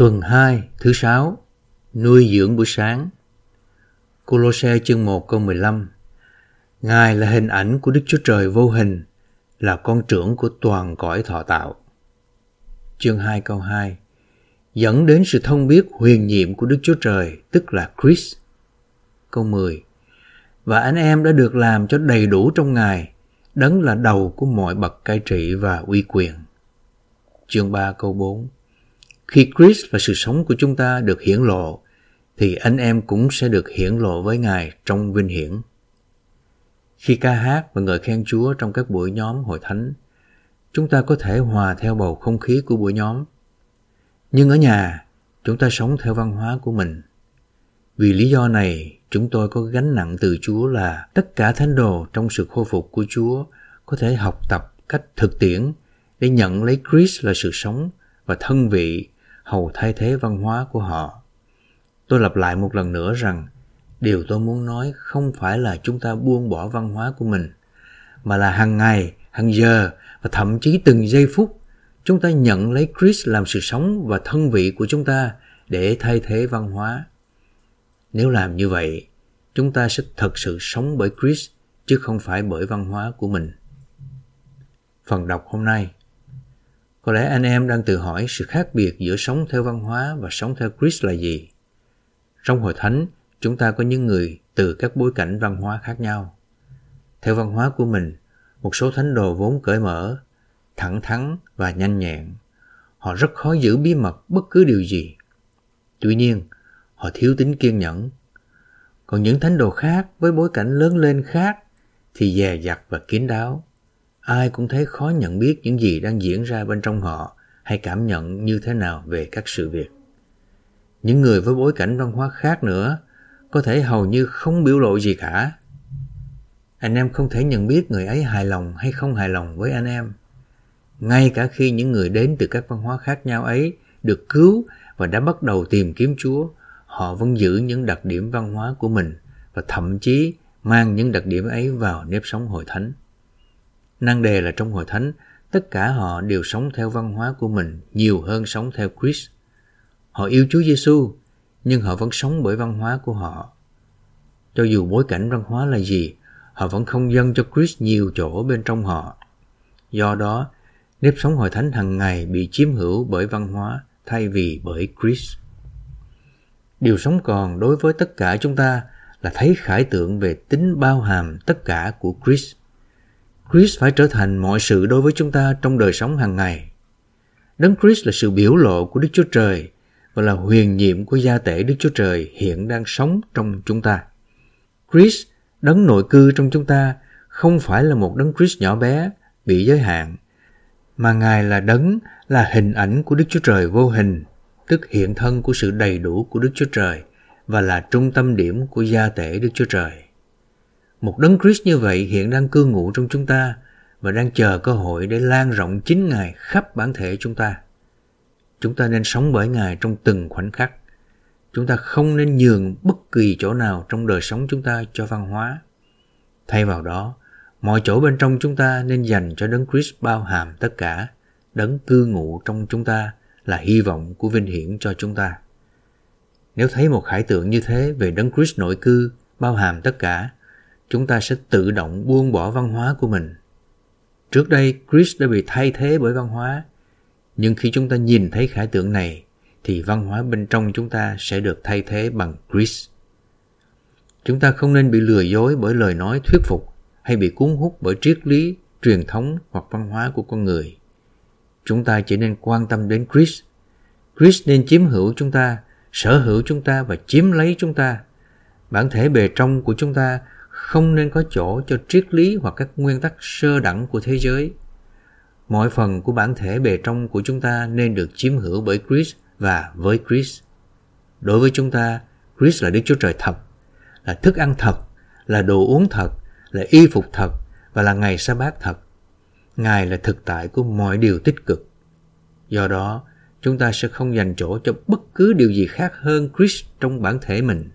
Tuần 2, thứ 6 nuôi dưỡng buổi sáng. Colosse chương 1 câu 15 Ngài là hình ảnh của Đức Chúa Trời vô hình, là con trưởng của toàn cõi thọ tạo. Chương 2 câu 2 Dẫn đến sự thông biết huyền nhiệm của Đức Chúa Trời, tức là Christ. Câu 10 Và anh em đã được làm cho đầy đủ trong Ngài, đấng là đầu của mọi bậc cai trị và uy quyền. Chương 3 câu 4 khi Christ và sự sống của chúng ta được hiển lộ, thì anh em cũng sẽ được hiển lộ với Ngài trong vinh hiển. Khi ca hát và ngợi khen Chúa trong các buổi nhóm hội thánh, chúng ta có thể hòa theo bầu không khí của buổi nhóm. Nhưng ở nhà, chúng ta sống theo văn hóa của mình. Vì lý do này, chúng tôi có gánh nặng từ Chúa là tất cả thánh đồ trong sự khôi phục của Chúa có thể học tập cách thực tiễn để nhận lấy Christ là sự sống và thân vị hầu thay thế văn hóa của họ. Tôi lặp lại một lần nữa rằng điều tôi muốn nói không phải là chúng ta buông bỏ văn hóa của mình, mà là hàng ngày, hàng giờ và thậm chí từng giây phút chúng ta nhận lấy Christ làm sự sống và thân vị của chúng ta để thay thế văn hóa. Nếu làm như vậy, chúng ta sẽ thật sự sống bởi Christ chứ không phải bởi văn hóa của mình. Phần đọc hôm nay có lẽ anh em đang tự hỏi sự khác biệt giữa sống theo văn hóa và sống theo Chris là gì? Trong hội thánh, chúng ta có những người từ các bối cảnh văn hóa khác nhau. Theo văn hóa của mình, một số thánh đồ vốn cởi mở, thẳng thắn và nhanh nhẹn. Họ rất khó giữ bí mật bất cứ điều gì. Tuy nhiên, họ thiếu tính kiên nhẫn. Còn những thánh đồ khác với bối cảnh lớn lên khác thì dè dặt và kín đáo. Ai cũng thấy khó nhận biết những gì đang diễn ra bên trong họ hay cảm nhận như thế nào về các sự việc. Những người với bối cảnh văn hóa khác nữa có thể hầu như không biểu lộ gì cả. Anh em không thể nhận biết người ấy hài lòng hay không hài lòng với anh em. Ngay cả khi những người đến từ các văn hóa khác nhau ấy được cứu và đã bắt đầu tìm kiếm Chúa, họ vẫn giữ những đặc điểm văn hóa của mình và thậm chí mang những đặc điểm ấy vào nếp sống hội thánh. Năng đề là trong hội thánh, tất cả họ đều sống theo văn hóa của mình nhiều hơn sống theo Chris Họ yêu Chúa Giêsu, nhưng họ vẫn sống bởi văn hóa của họ. Cho dù bối cảnh văn hóa là gì, họ vẫn không dâng cho Chris nhiều chỗ bên trong họ. Do đó, nếp sống hội thánh hàng ngày bị chiếm hữu bởi văn hóa thay vì bởi Chris Điều sống còn đối với tất cả chúng ta là thấy khải tượng về tính bao hàm tất cả của Christ. Chris phải trở thành mọi sự đối với chúng ta trong đời sống hàng ngày. Đấng Chris là sự biểu lộ của Đức Chúa Trời và là huyền nhiệm của gia tể Đức Chúa Trời hiện đang sống trong chúng ta. Chris đấng nội cư trong chúng ta, không phải là một đấng Chris nhỏ bé, bị giới hạn, mà Ngài là đấng, là hình ảnh của Đức Chúa Trời vô hình, tức hiện thân của sự đầy đủ của Đức Chúa Trời và là trung tâm điểm của gia tể Đức Chúa Trời. Một đấng Christ như vậy hiện đang cư ngụ trong chúng ta và đang chờ cơ hội để lan rộng chính Ngài khắp bản thể chúng ta. Chúng ta nên sống bởi Ngài trong từng khoảnh khắc. Chúng ta không nên nhường bất kỳ chỗ nào trong đời sống chúng ta cho văn hóa. Thay vào đó, mọi chỗ bên trong chúng ta nên dành cho Đấng Christ bao hàm tất cả. Đấng cư ngụ trong chúng ta là hy vọng của vinh hiển cho chúng ta. Nếu thấy một khải tượng như thế về Đấng Christ nội cư, bao hàm tất cả, chúng ta sẽ tự động buông bỏ văn hóa của mình. Trước đây, Chris đã bị thay thế bởi văn hóa, nhưng khi chúng ta nhìn thấy khải tượng này, thì văn hóa bên trong chúng ta sẽ được thay thế bằng Chris. Chúng ta không nên bị lừa dối bởi lời nói thuyết phục hay bị cuốn hút bởi triết lý, truyền thống hoặc văn hóa của con người. Chúng ta chỉ nên quan tâm đến Chris. Chris nên chiếm hữu chúng ta, sở hữu chúng ta và chiếm lấy chúng ta. Bản thể bề trong của chúng ta không nên có chỗ cho triết lý hoặc các nguyên tắc sơ đẳng của thế giới. Mọi phần của bản thể bề trong của chúng ta nên được chiếm hữu bởi Christ và với Christ. Đối với chúng ta, Christ là Đức Chúa Trời thật, là thức ăn thật, là đồ uống thật, là y phục thật và là ngày sa bát thật. Ngài là thực tại của mọi điều tích cực. Do đó, chúng ta sẽ không dành chỗ cho bất cứ điều gì khác hơn Christ trong bản thể mình.